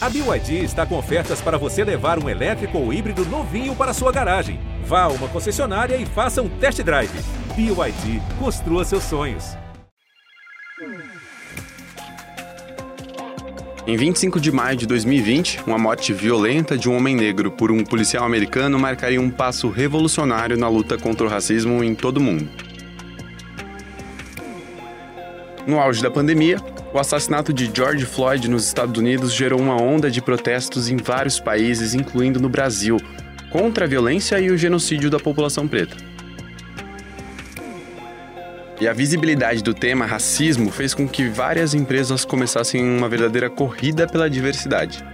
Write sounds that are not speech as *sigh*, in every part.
A BYD está com ofertas para você levar um elétrico ou híbrido novinho para sua garagem. Vá a uma concessionária e faça um test drive. BYD, construa seus sonhos. Em 25 de maio de 2020, uma morte violenta de um homem negro por um policial americano marcaria um passo revolucionário na luta contra o racismo em todo o mundo. No auge da pandemia, o assassinato de George Floyd nos Estados Unidos gerou uma onda de protestos em vários países, incluindo no Brasil, contra a violência e o genocídio da população preta. E a visibilidade do tema racismo fez com que várias empresas começassem uma verdadeira corrida pela diversidade.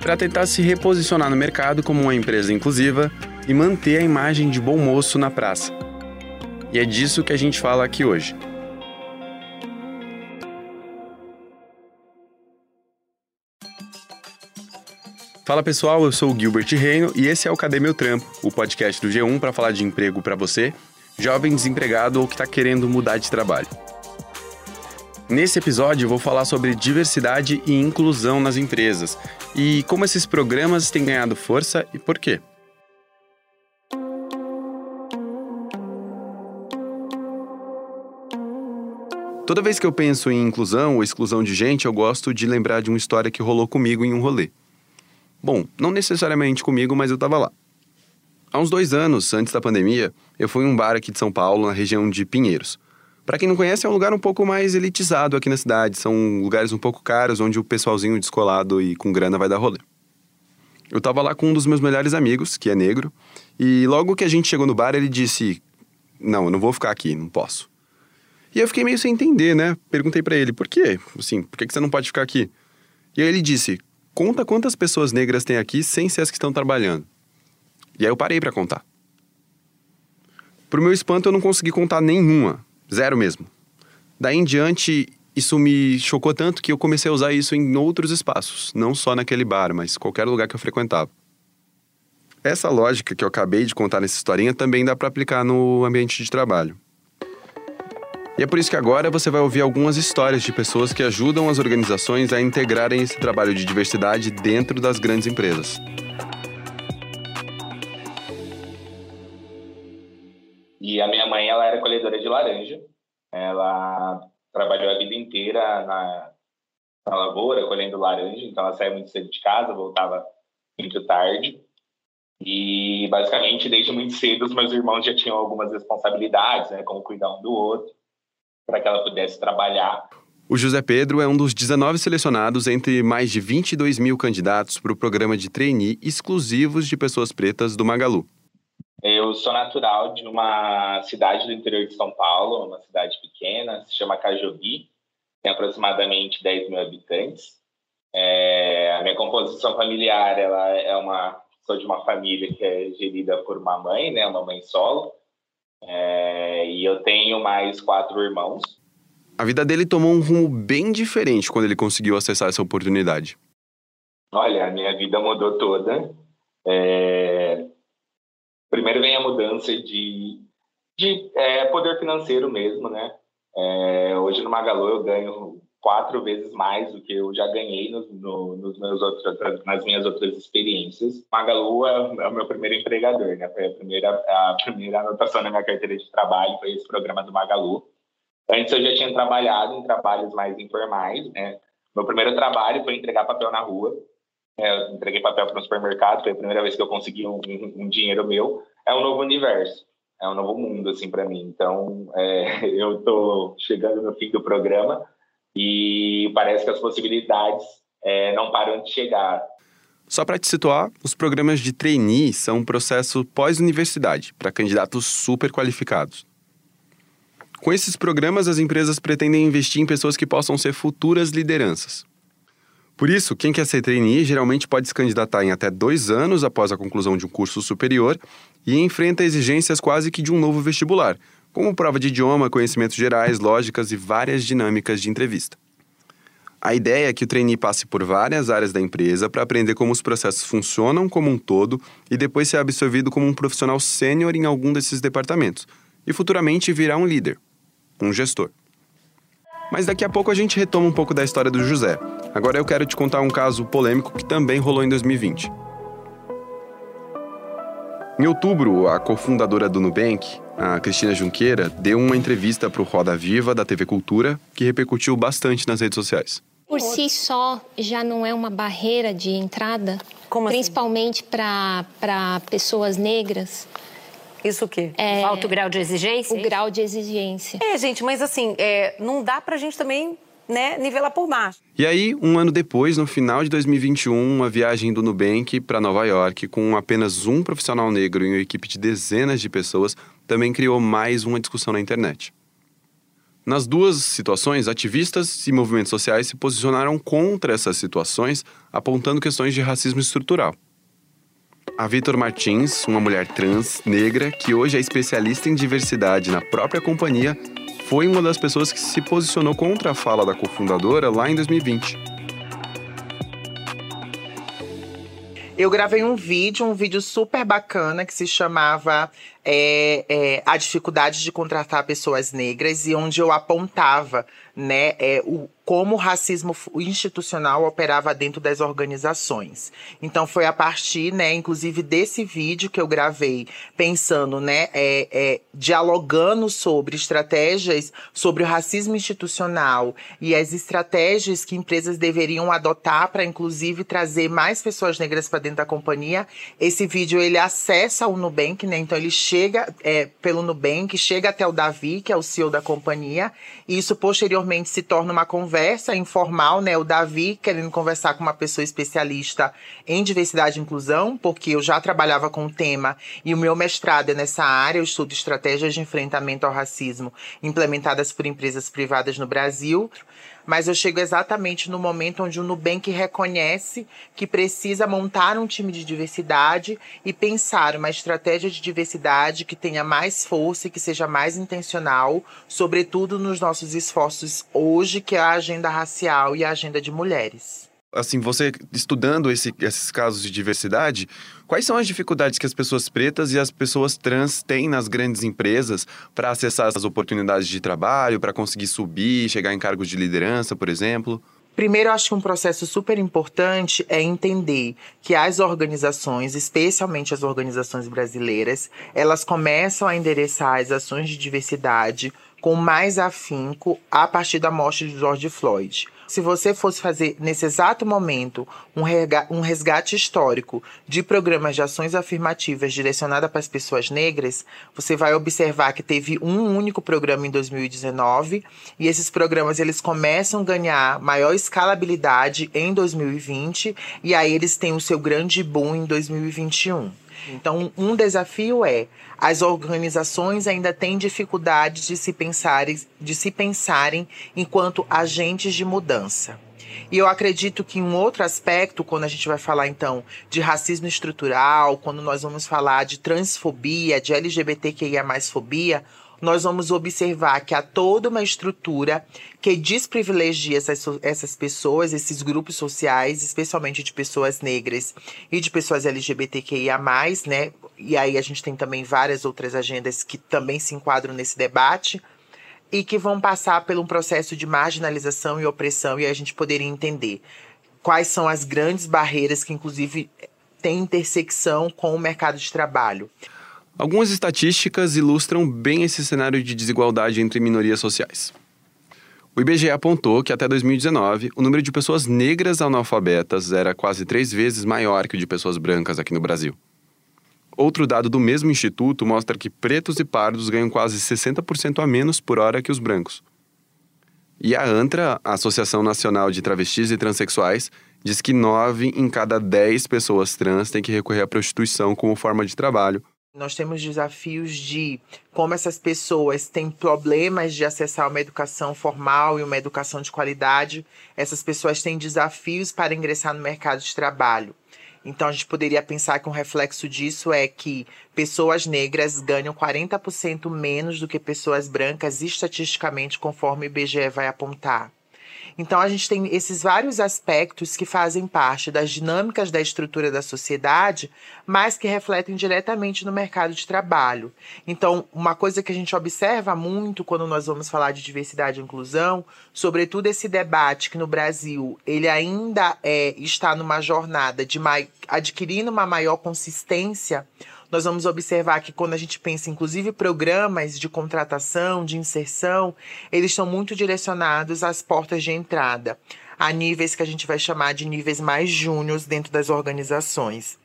Para tentar se reposicionar no mercado como uma empresa inclusiva e manter a imagem de bom moço na praça. E é disso que a gente fala aqui hoje. Fala pessoal, eu sou o Gilbert Reino e esse é o Cadê Meu Trampo, o podcast do G1 para falar de emprego para você jovem desempregado ou que está querendo mudar de trabalho. Nesse episódio, vou falar sobre diversidade e inclusão nas empresas e como esses programas têm ganhado força e por quê. Toda vez que eu penso em inclusão ou exclusão de gente, eu gosto de lembrar de uma história que rolou comigo em um rolê. Bom, não necessariamente comigo, mas eu estava lá. Há uns dois anos, antes da pandemia, eu fui em um bar aqui de São Paulo, na região de Pinheiros. Para quem não conhece, é um lugar um pouco mais elitizado aqui na cidade. São lugares um pouco caros, onde o pessoalzinho descolado e com grana vai dar rolê. Eu tava lá com um dos meus melhores amigos, que é negro, e logo que a gente chegou no bar, ele disse: Não, eu não vou ficar aqui, não posso. E eu fiquei meio sem entender, né? Perguntei para ele: Por quê? Assim, por que você não pode ficar aqui? E aí ele disse: Conta quantas pessoas negras tem aqui sem ser as que estão trabalhando. E aí eu parei para contar. Pro meu espanto, eu não consegui contar nenhuma. Zero mesmo. Daí em diante, isso me chocou tanto que eu comecei a usar isso em outros espaços, não só naquele bar, mas qualquer lugar que eu frequentava. Essa lógica que eu acabei de contar nessa historinha também dá para aplicar no ambiente de trabalho. E é por isso que agora você vai ouvir algumas histórias de pessoas que ajudam as organizações a integrarem esse trabalho de diversidade dentro das grandes empresas. E a minha mãe, ela era colhedora de laranja. Ela trabalhou a vida inteira na, na lavoura, colhendo laranja. Então, ela saía muito cedo de casa, voltava muito tarde. E, basicamente, desde muito cedo, os meus irmãos já tinham algumas responsabilidades, né? Como cuidar um do outro, para que ela pudesse trabalhar. O José Pedro é um dos 19 selecionados entre mais de 22 mil candidatos para o programa de trainee exclusivos de pessoas pretas do Magalu. Eu sou natural de uma cidade do interior de São Paulo, uma cidade pequena, se chama Cajobi, tem aproximadamente 10 mil habitantes. É, a minha composição familiar, ela é uma, sou de uma família que é gerida por uma mãe, né, uma mãe solo, é, e eu tenho mais quatro irmãos. A vida dele tomou um rumo bem diferente quando ele conseguiu acessar essa oportunidade. Olha, a minha vida mudou toda. É, primeiro vem a mudança de, de é, poder financeiro mesmo, né? É, hoje no Magalu eu ganho quatro vezes mais do que eu já ganhei no, no, nos meus outros, nas minhas outras experiências. Magalu é, é, o meu primeiro empregador, né? Foi a primeira, a primeira anotação na minha carteira de trabalho, foi esse programa do Magalu. Antes eu já tinha trabalhado em trabalhos mais informais, né? Meu primeiro trabalho foi entregar papel na rua. É, eu entreguei papel para o supermercado, foi a primeira vez que eu consegui um, um, um, dinheiro meu. É um novo universo, é um novo mundo, assim, para mim. Então, é, *laughs* eu estou chegando no fim do programa e parece que as possibilidades é, não param de chegar. Só para te situar, os programas de trainee são um processo pós-universidade para candidatos super qualificados. Com esses programas, as empresas pretendem investir em pessoas que possam ser futuras lideranças. Por isso, quem quer ser trainee geralmente pode se candidatar em até dois anos após a conclusão de um curso superior e enfrenta exigências quase que de um novo vestibular, como prova de idioma, conhecimentos gerais, lógicas e várias dinâmicas de entrevista. A ideia é que o trainee passe por várias áreas da empresa para aprender como os processos funcionam como um todo e depois ser absorvido como um profissional sênior em algum desses departamentos e futuramente virar um líder, um gestor. Mas daqui a pouco a gente retoma um pouco da história do José. Agora eu quero te contar um caso polêmico que também rolou em 2020. Em outubro, a cofundadora do Nubank, a Cristina Junqueira, deu uma entrevista para o Roda Viva da TV Cultura que repercutiu bastante nas redes sociais. Por si só, já não é uma barreira de entrada, Como assim? principalmente para pessoas negras, Isso o quê? É, Alto grau de exigência? o grau de exigência. É, gente, mas assim, é, não dá pra gente também né, nivelar por baixo. E aí, um ano depois, no final de 2021, uma viagem do Nubank para Nova York, com apenas um profissional negro e uma equipe de dezenas de pessoas, também criou mais uma discussão na internet. Nas duas situações, ativistas e movimentos sociais se posicionaram contra essas situações, apontando questões de racismo estrutural. A Vitor Martins, uma mulher trans, negra, que hoje é especialista em diversidade na própria companhia, foi uma das pessoas que se posicionou contra a fala da cofundadora lá em 2020. Eu gravei um vídeo, um vídeo super bacana que se chamava é, é, A Dificuldade de Contratar Pessoas Negras e onde eu apontava né, é, o, como o racismo institucional operava dentro das organizações. Então foi a partir, né, inclusive desse vídeo que eu gravei, pensando, né, é, é, dialogando sobre estratégias sobre o racismo institucional e as estratégias que empresas deveriam adotar para, inclusive, trazer mais pessoas negras para dentro da companhia. Esse vídeo ele acessa o Nubank, né? Então ele chega é, pelo Nubank, chega até o Davi, que é o CEO da companhia, e isso posteriormente se torna uma conversa informal, né? O Davi querendo conversar com uma pessoa especialista em diversidade e inclusão, porque eu já trabalhava com o tema e o meu mestrado é nessa área, eu estudo estratégias de enfrentamento ao racismo implementadas por empresas privadas no Brasil mas eu chego exatamente no momento onde o Nubank reconhece que precisa montar um time de diversidade e pensar uma estratégia de diversidade que tenha mais força e que seja mais intencional, sobretudo nos nossos esforços hoje, que é a agenda racial e a agenda de mulheres. Assim, você estudando esse, esses casos de diversidade, quais são as dificuldades que as pessoas pretas e as pessoas trans têm nas grandes empresas para acessar as oportunidades de trabalho, para conseguir subir, chegar em cargos de liderança, por exemplo? Primeiro, acho que um processo super importante é entender que as organizações, especialmente as organizações brasileiras, elas começam a endereçar as ações de diversidade com mais afinco a partir da morte de George Floyd. Se você fosse fazer nesse exato momento um resgate histórico de programas de ações afirmativas direcionadas para as pessoas negras, você vai observar que teve um único programa em 2019 e esses programas eles começam a ganhar maior escalabilidade em 2020 e aí eles têm o seu grande boom em 2021. Então, um desafio é as organizações ainda têm dificuldades de se pensarem, de se pensarem enquanto agentes de mudança. E eu acredito que um outro aspecto, quando a gente vai falar então de racismo estrutural, quando nós vamos falar de transfobia, de LGBTQIA fobia, nós vamos observar que há toda uma estrutura que desprivilegia essas, essas pessoas, esses grupos sociais, especialmente de pessoas negras e de pessoas LGBTQIA, né? E aí a gente tem também várias outras agendas que também se enquadram nesse debate e que vão passar por um processo de marginalização e opressão, e a gente poderia entender quais são as grandes barreiras que, inclusive, têm intersecção com o mercado de trabalho. Algumas estatísticas ilustram bem esse cenário de desigualdade entre minorias sociais. O IBGE apontou que até 2019, o número de pessoas negras analfabetas era quase três vezes maior que o de pessoas brancas aqui no Brasil. Outro dado do mesmo instituto mostra que pretos e pardos ganham quase 60% a menos por hora que os brancos. E a ANTRA, a Associação Nacional de Travestis e Transsexuais, diz que 9 em cada 10 pessoas trans têm que recorrer à prostituição como forma de trabalho, nós temos desafios de como essas pessoas têm problemas de acessar uma educação formal e uma educação de qualidade. Essas pessoas têm desafios para ingressar no mercado de trabalho. Então, a gente poderia pensar que um reflexo disso é que pessoas negras ganham 40% menos do que pessoas brancas, estatisticamente, conforme o IBGE vai apontar. Então a gente tem esses vários aspectos que fazem parte das dinâmicas da estrutura da sociedade, mas que refletem diretamente no mercado de trabalho. Então, uma coisa que a gente observa muito quando nós vamos falar de diversidade e inclusão, sobretudo esse debate que no Brasil ele ainda é, está numa jornada de adquirindo uma maior consistência nós vamos observar que quando a gente pensa, inclusive, programas de contratação, de inserção, eles estão muito direcionados às portas de entrada, a níveis que a gente vai chamar de níveis mais júniores dentro das organizações.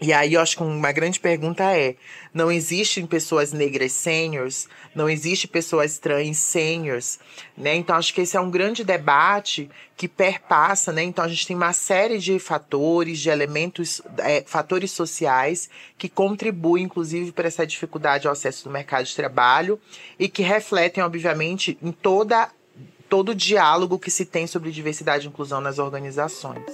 E aí eu acho que uma grande pergunta é: não existem pessoas negras seniors, não existe pessoas trans seniors, né? Então acho que esse é um grande debate que perpassa, né? Então a gente tem uma série de fatores, de elementos, é, fatores sociais que contribuem, inclusive, para essa dificuldade ao acesso do mercado de trabalho e que refletem, obviamente, em toda todo o diálogo que se tem sobre diversidade e inclusão nas organizações.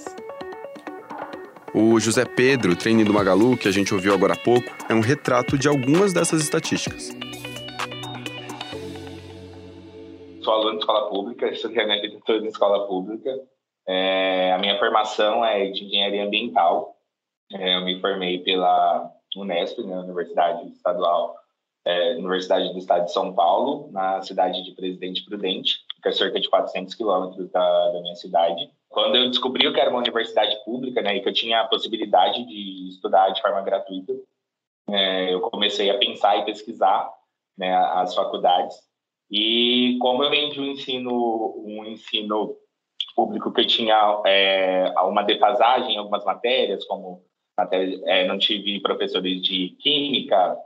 O José Pedro, treine do Magalu, que a gente ouviu agora há pouco, é um retrato de algumas dessas estatísticas. Sou aluno de escola pública, a minha em escola pública. É, a minha formação é de engenharia ambiental. É, eu me formei pela Unesp, né, Universidade Estadual, é, Universidade do Estado de São Paulo, na cidade de Presidente Prudente, que é cerca de 400 quilômetros da, da minha cidade. Quando eu descobri que era uma universidade pública, né, e que eu tinha a possibilidade de estudar de forma gratuita, é, eu comecei a pensar e pesquisar né, as faculdades. E como eu venho de um ensino, um ensino público que eu tinha é, uma defasagem em algumas matérias, como matéria, é, não tive professores de química,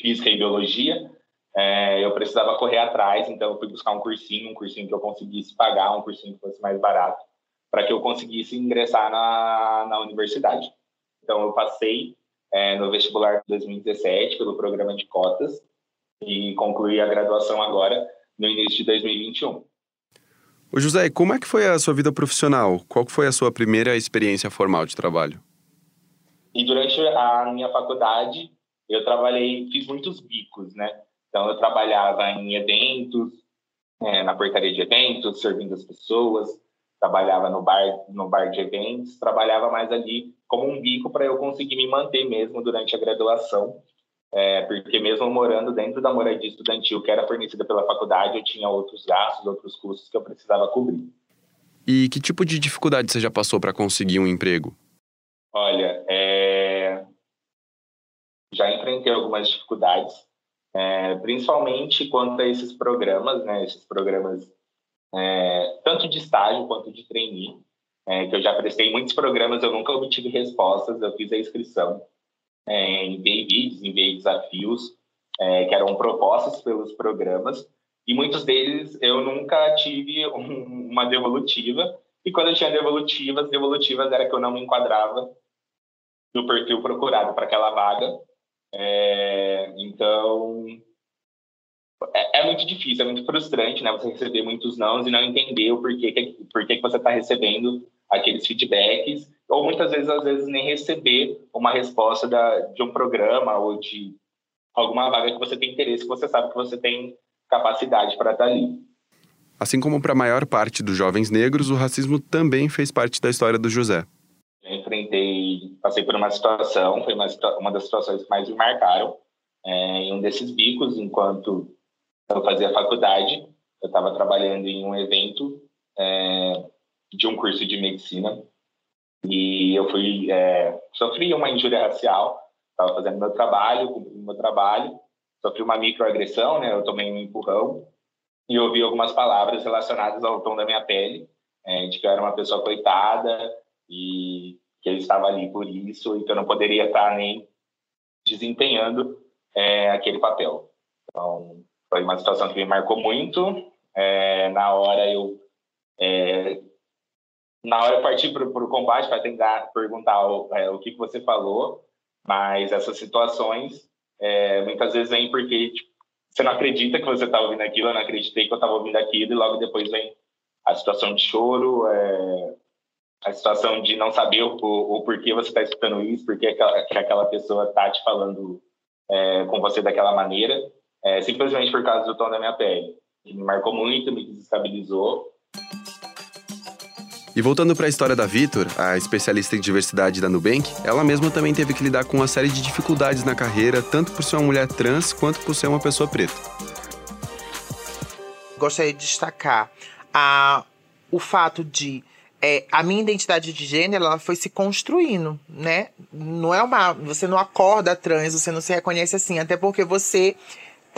física e biologia, é, eu precisava correr atrás, então eu fui buscar um cursinho, um cursinho que eu conseguisse pagar, um cursinho que fosse mais barato para que eu conseguisse ingressar na, na universidade. Então, eu passei é, no vestibular de 2017 pelo programa de cotas e concluí a graduação agora no início de 2021. Ô José, como é que foi a sua vida profissional? Qual foi a sua primeira experiência formal de trabalho? E durante a minha faculdade, eu trabalhei, fiz muitos bicos, né? Então, eu trabalhava em eventos, é, na portaria de eventos, servindo as pessoas, trabalhava no bar, no bar de eventos, trabalhava mais ali como um bico para eu conseguir me manter mesmo durante a graduação, é, porque mesmo morando dentro da moradia estudantil que era fornecida pela faculdade, eu tinha outros gastos, outros custos que eu precisava cobrir. E que tipo de dificuldade você já passou para conseguir um emprego? Olha, é... já enfrentei algumas dificuldades, é, principalmente quanto a esses programas, né, esses programas é, tanto de estágio quanto de trainee, é, que eu já prestei muitos programas, eu nunca obtive respostas, eu fiz a inscrição, é, enviei vídeos, enviei desafios, é, que eram propostas pelos programas, e muitos deles eu nunca tive *laughs* um, uma devolutiva, e quando eu tinha devolutivas, devolutivas era que eu não me enquadrava no perfil procurado para aquela vaga, é, então é, é, muito difícil, é muito frustrante, né? Você receber muitos nãos e não entender o porquê que, porquê que você está recebendo aqueles feedbacks, ou muitas vezes, às vezes, nem receber uma resposta da, de um programa ou de alguma vaga que você tem interesse, que você sabe que você tem capacidade para estar tá ali. Assim como para a maior parte dos jovens negros, o racismo também fez parte da história do José. Eu enfrentei, passei por uma situação, foi uma, uma das situações que mais me marcaram, é, em um desses bicos, enquanto eu fazia faculdade, eu estava trabalhando em um evento é, de um curso de medicina e eu fui é, sofri uma injúria racial. Estava fazendo meu trabalho, cumprindo meu trabalho, sofri uma microagressão, né? Eu tomei um empurrão e ouvi algumas palavras relacionadas ao tom da minha pele, é, de que eu era uma pessoa coitada e que eu estava ali por isso e que eu não poderia estar nem desempenhando é, aquele papel. Então, foi uma situação que me marcou muito. É, na hora eu é, na hora eu parti para o combate para tentar perguntar o, é, o que, que você falou, mas essas situações é, muitas vezes vêm porque tipo, você não acredita que você está ouvindo aquilo, eu não acreditei que eu estava ouvindo aquilo, e logo depois vem a situação de choro, é, a situação de não saber o, o, porquê você está escutando isso, porque aquela, que aquela pessoa está te falando é, com você daquela maneira é, simplesmente por causa do tom da minha pele. Me marcou muito, me desestabilizou. E voltando para a história da Vitor, a especialista em diversidade da Nubank, ela mesma também teve que lidar com uma série de dificuldades na carreira, tanto por ser uma mulher trans quanto por ser uma pessoa preta. Gostaria de destacar a, o fato de é, a minha identidade de gênero ela foi se construindo, né? Não é uma, você não acorda trans, você não se reconhece assim, até porque você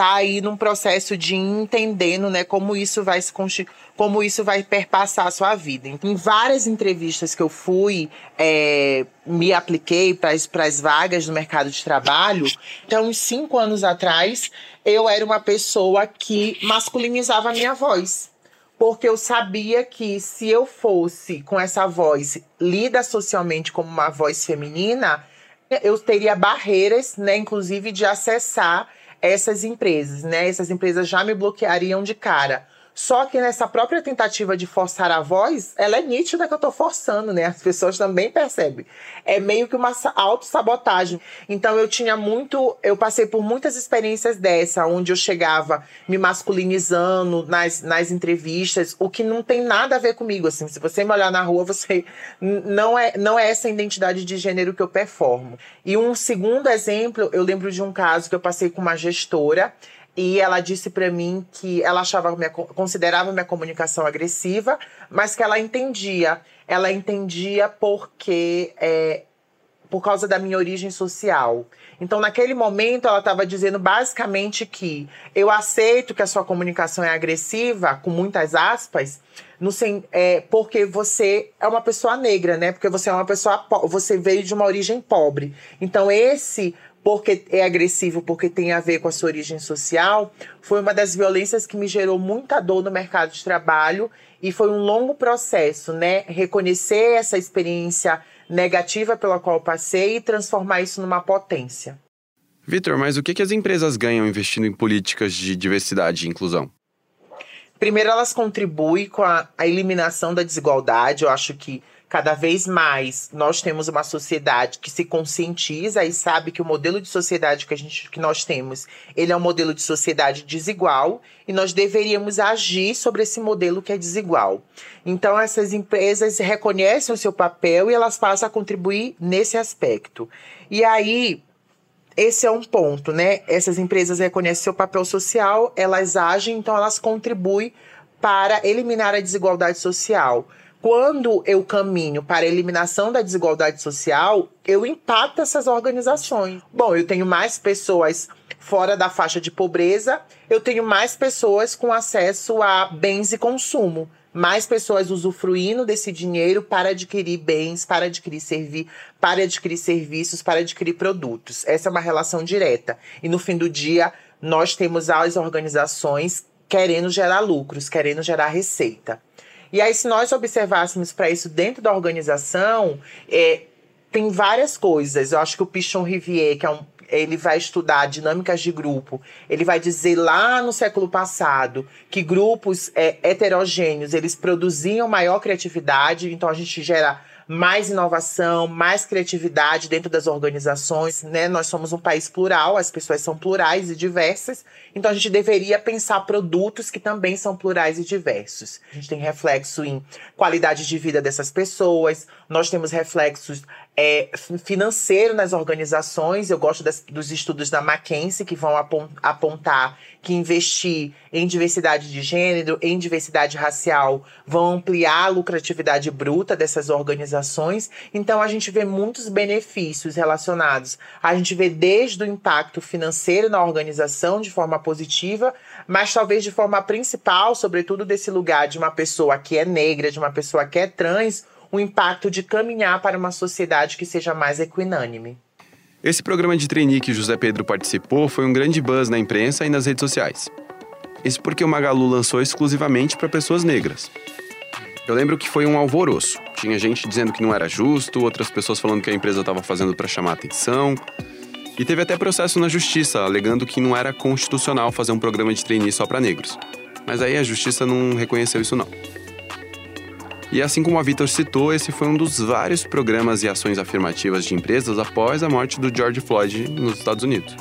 tá aí num processo de entendendo, né, como isso vai se como isso vai perpassar a sua vida. Em várias entrevistas que eu fui, é, me apliquei para as vagas no mercado de trabalho. Então, uns cinco anos atrás, eu era uma pessoa que masculinizava a minha voz. Porque eu sabia que se eu fosse com essa voz lida socialmente como uma voz feminina, eu teria barreiras, né, inclusive de acessar essas empresas, né? Essas empresas já me bloqueariam de cara. Só que nessa própria tentativa de forçar a voz, ela é nítida que eu tô forçando, né? As pessoas também percebem. É meio que uma autossabotagem. Então eu tinha muito. Eu passei por muitas experiências dessa, onde eu chegava me masculinizando nas, nas entrevistas, o que não tem nada a ver comigo. Assim, se você me olhar na rua, você. Não é, não é essa identidade de gênero que eu performo. E um segundo exemplo, eu lembro de um caso que eu passei com uma gestora e ela disse para mim que ela achava minha, considerava minha comunicação agressiva, mas que ela entendia. Ela entendia porque é, por causa da minha origem social. Então, naquele momento, ela estava dizendo basicamente que eu aceito que a sua comunicação é agressiva, com muitas aspas, no, é, porque você é uma pessoa negra, né? Porque você é uma pessoa você veio de uma origem pobre. Então, esse porque é agressivo, porque tem a ver com a sua origem social, foi uma das violências que me gerou muita dor no mercado de trabalho e foi um longo processo, né? Reconhecer essa experiência negativa pela qual passei e transformar isso numa potência. Vitor, mas o que, que as empresas ganham investindo em políticas de diversidade e inclusão? Primeiro, elas contribuem com a, a eliminação da desigualdade. Eu acho que cada vez mais nós temos uma sociedade que se conscientiza e sabe que o modelo de sociedade que a gente que nós temos, ele é um modelo de sociedade desigual e nós deveríamos agir sobre esse modelo que é desigual. Então essas empresas reconhecem o seu papel e elas passam a contribuir nesse aspecto. E aí esse é um ponto, né? Essas empresas reconhecem seu papel social, elas agem, então elas contribuem para eliminar a desigualdade social quando eu caminho para a eliminação da desigualdade social, eu impacto essas organizações. Bom, eu tenho mais pessoas fora da faixa de pobreza, eu tenho mais pessoas com acesso a bens e consumo, mais pessoas usufruindo desse dinheiro para adquirir bens, para adquirir servir, para adquirir serviços, para adquirir produtos. Essa é uma relação direta. E no fim do dia, nós temos as organizações querendo gerar lucros, querendo gerar receita. E aí, se nós observássemos para isso dentro da organização, é, tem várias coisas. Eu acho que o Pichon Rivier, que é um, ele vai estudar dinâmicas de grupo. Ele vai dizer lá no século passado que grupos é, heterogêneos eles produziam maior criatividade, então a gente gera mais inovação, mais criatividade dentro das organizações, né? Nós somos um país plural, as pessoas são plurais e diversas, então a gente deveria pensar produtos que também são plurais e diversos. A gente tem reflexo em qualidade de vida dessas pessoas, nós temos reflexos é, financeiro nas organizações. Eu gosto das, dos estudos da McKinsey, que vão apontar que investir em diversidade de gênero, em diversidade racial, vão ampliar a lucratividade bruta dessas organizações. Então, a gente vê muitos benefícios relacionados. A gente vê desde o impacto financeiro na organização de forma positiva, mas talvez de forma principal, sobretudo desse lugar de uma pessoa que é negra, de uma pessoa que é trans, o impacto de caminhar para uma sociedade que seja mais equinânime. Esse programa de trainee que José Pedro participou foi um grande buzz na imprensa e nas redes sociais. Isso porque o Magalu lançou exclusivamente para pessoas negras. Eu lembro que foi um alvoroço. Tinha gente dizendo que não era justo, outras pessoas falando que a empresa estava fazendo para chamar atenção. E teve até processo na justiça, alegando que não era constitucional fazer um programa de trainee só para negros. Mas aí a justiça não reconheceu isso não. E assim como a Vitor citou, esse foi um dos vários programas e ações afirmativas de empresas após a morte do George Floyd nos Estados Unidos.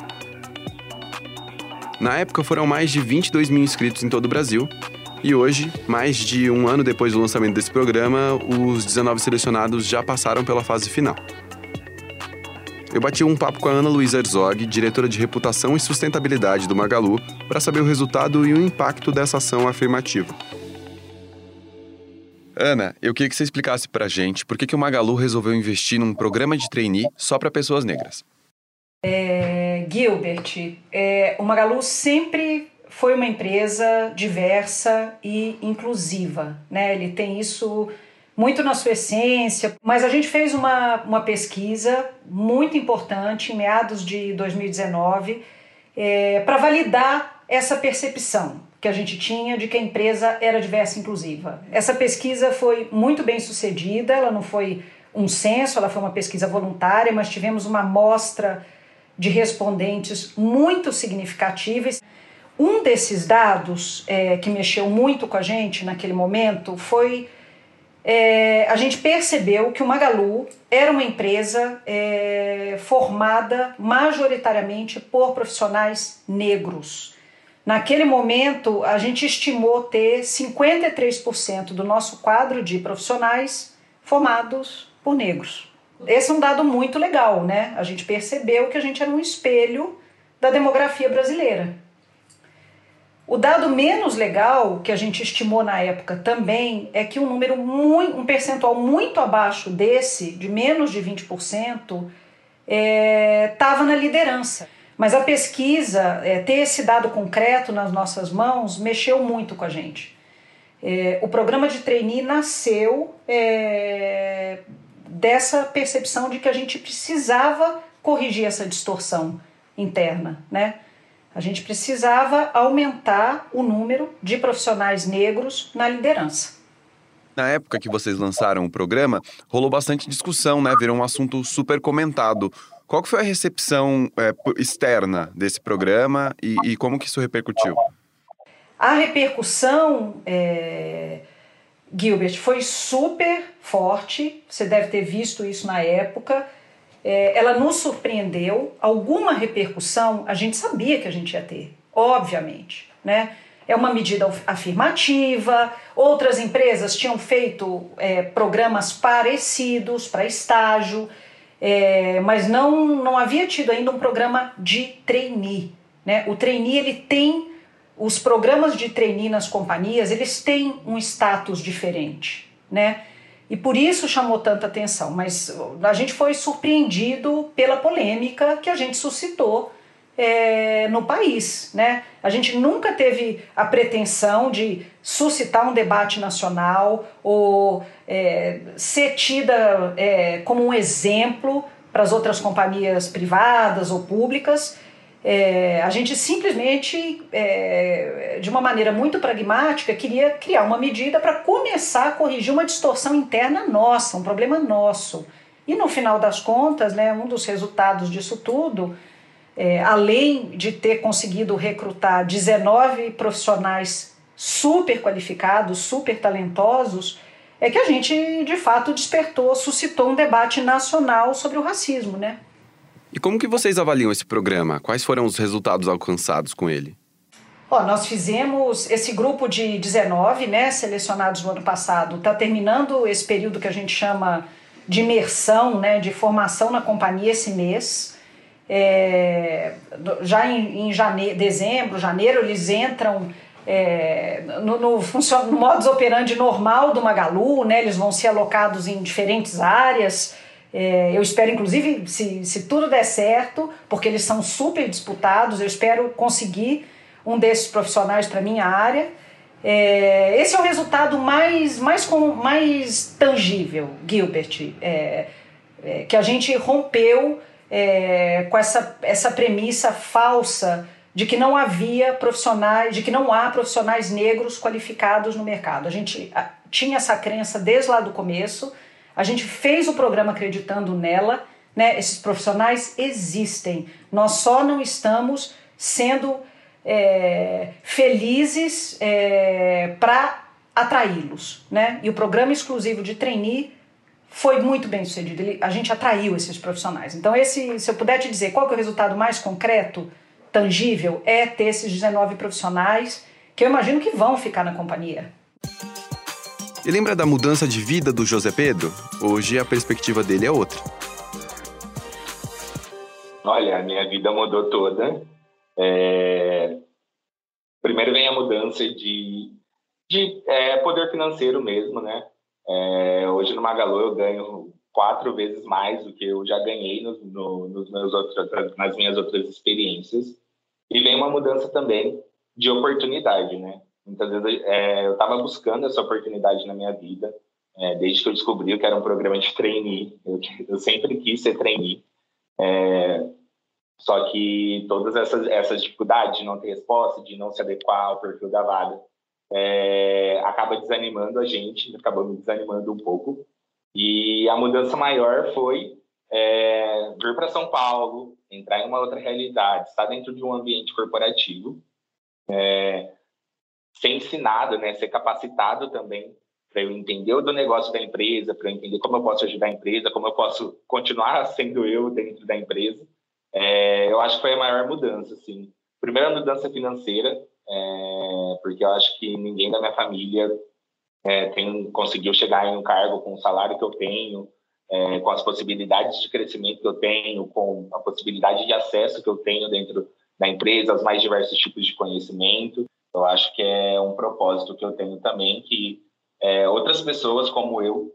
Na época foram mais de 22 mil inscritos em todo o Brasil, E hoje, mais de um ano depois do lançamento desse programa, os 19 selecionados já passaram pela fase final. Eu bati um papo com a Ana Luísa Herzog, diretora de reputação e sustentabilidade do Magalu, para saber o resultado e o impacto dessa ação afirmativa. Ana, eu queria que você explicasse pra gente por que, que o Magalu resolveu investir num programa de trainee só para pessoas negras. É, Gilbert, é, o Magalu sempre foi uma empresa diversa e inclusiva, né? Ele tem isso muito na sua essência, mas a gente fez uma, uma pesquisa muito importante em meados de 2019 é, para validar essa percepção que a gente tinha de que a empresa era diversa e inclusiva. Essa pesquisa foi muito bem sucedida, ela não foi um censo, ela foi uma pesquisa voluntária, mas tivemos uma amostra de respondentes muito significativas. Um desses dados é, que mexeu muito com a gente naquele momento foi é, a gente percebeu que o Magalu era uma empresa é, formada majoritariamente por profissionais negros. Naquele momento, a gente estimou ter 53% do nosso quadro de profissionais formados por negros. Esse é um dado muito legal, né? A gente percebeu que a gente era um espelho da demografia brasileira. O dado menos legal que a gente estimou na época também é que um número muito, um percentual muito abaixo desse, de menos de 20%, estava é, na liderança. Mas a pesquisa, é, ter esse dado concreto nas nossas mãos, mexeu muito com a gente. É, o programa de trainee nasceu é, dessa percepção de que a gente precisava corrigir essa distorção interna, né? A gente precisava aumentar o número de profissionais negros na liderança. Na época que vocês lançaram o programa, rolou bastante discussão, né? Virou um assunto super comentado. Qual foi a recepção é, externa desse programa e, e, como que isso repercutiu? A repercussão, é, Gilbert, foi super forte. Você deve ter visto isso na época. É, ela nos surpreendeu. Alguma repercussão a gente sabia que a gente ia ter, obviamente, né? É uma medida afirmativa. Outras empresas tinham feito é, programas parecidos para estágio é, mas não, não havia tido ainda um programa de trainee. Né? O trainee ele tem os programas de trainee nas companhias, eles têm um status diferente, né? E por isso chamou tanta atenção, mas a gente foi surpreendido pela polêmica que a gente suscitou é, no país. Né? A gente nunca teve a pretensão de suscitar um debate nacional ou é, ser tida é, como um exemplo para as outras companhias privadas ou públicas. É, a gente simplesmente, é, de uma maneira muito pragmática, queria criar uma medida para começar a corrigir uma distorção interna nossa, um problema nosso. E no final das contas, né, um dos resultados disso tudo é, além de ter conseguido recrutar 19 profissionais super qualificados, super talentosos, é que a gente de fato despertou, suscitou um debate nacional sobre o racismo, né? E como que vocês avaliam esse programa? Quais foram os resultados alcançados com ele? Ó, nós fizemos esse grupo de 19, né, selecionados no ano passado, está terminando esse período que a gente chama de imersão, né, de formação na companhia esse mês. É, já em, em janeiro, dezembro, janeiro, eles entram é, no, no, no modus operandi normal do Magalu, né? eles vão ser alocados em diferentes áreas. É, eu espero, inclusive, se, se tudo der certo, porque eles são super disputados, eu espero conseguir um desses profissionais para minha área. É, esse é o resultado mais, mais, com, mais tangível, Gilbert, é, é, que a gente rompeu é, com essa, essa premissa falsa de que não havia profissionais, de que não há profissionais negros qualificados no mercado. A gente tinha essa crença desde lá do começo, a gente fez o programa acreditando nela, né? Esses profissionais existem, nós só não estamos sendo é, felizes é, para atraí-los, né? E o programa exclusivo de trainee foi muito bem sucedido. Ele, a gente atraiu esses profissionais. Então, esse, se eu puder te dizer qual é o resultado mais concreto, tangível, é ter esses 19 profissionais que eu imagino que vão ficar na companhia. E lembra da mudança de vida do José Pedro? Hoje a perspectiva dele é outra. Olha, a minha vida mudou toda. É... Primeiro vem a mudança de, de é, poder financeiro mesmo, né? É, hoje no Magalu eu ganho quatro vezes mais do que eu já ganhei no, no, nos meus outros, nas minhas outras experiências. E vem uma mudança também de oportunidade, né? Muitas vezes é, eu estava buscando essa oportunidade na minha vida, é, desde que eu descobri que era um programa de trainee. Eu, eu sempre quis ser trainee. É, só que todas essas, essas dificuldades de não ter resposta, de não se adequar ao perfil da vaga, é, acaba desanimando a gente, acabou me desanimando um pouco. E a mudança maior foi é, vir para São Paulo, entrar em uma outra realidade, estar dentro de um ambiente corporativo, é, ser ensinado, né, ser capacitado também para eu entender o do negócio da empresa, para eu entender como eu posso ajudar a empresa, como eu posso continuar *laughs* sendo eu dentro da empresa. É, eu acho que foi a maior mudança, assim. Primeira mudança financeira, é, porque eu acho que ninguém da minha família é, tem, conseguiu chegar em um cargo com o salário que eu tenho, é, com as possibilidades de crescimento que eu tenho, com a possibilidade de acesso que eu tenho dentro da empresa, aos mais diversos tipos de conhecimento. Eu acho que é um propósito que eu tenho também, que é, outras pessoas como eu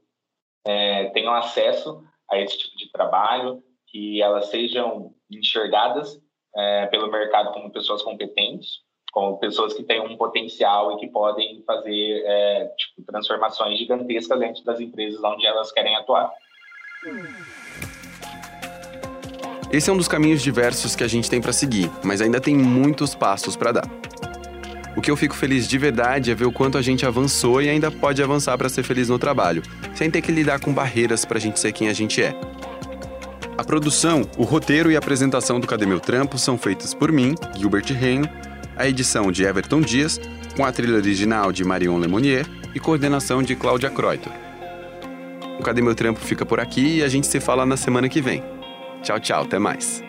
é, tenham acesso a esse tipo de trabalho, que elas sejam enxergadas é, pelo mercado como pessoas competentes, como pessoas que têm um potencial e que podem fazer é, tipo, transformações gigantescas dentro das empresas onde elas querem atuar. Esse é um dos caminhos diversos que a gente tem para seguir, mas ainda tem muitos passos para dar. O que eu fico feliz de verdade é ver o quanto a gente avançou e ainda pode avançar para ser feliz no trabalho, sem ter que lidar com barreiras para a gente ser quem a gente é. A produção, o roteiro e a apresentação do Cadê Meu Trampo são feitas por mim, Gilbert Renho, a edição de Everton Dias, com a trilha original de Marion Lemonnier e coordenação de Cláudia Kreuter. O Cadê Meu Trampo fica por aqui e a gente se fala na semana que vem. Tchau, tchau, até mais.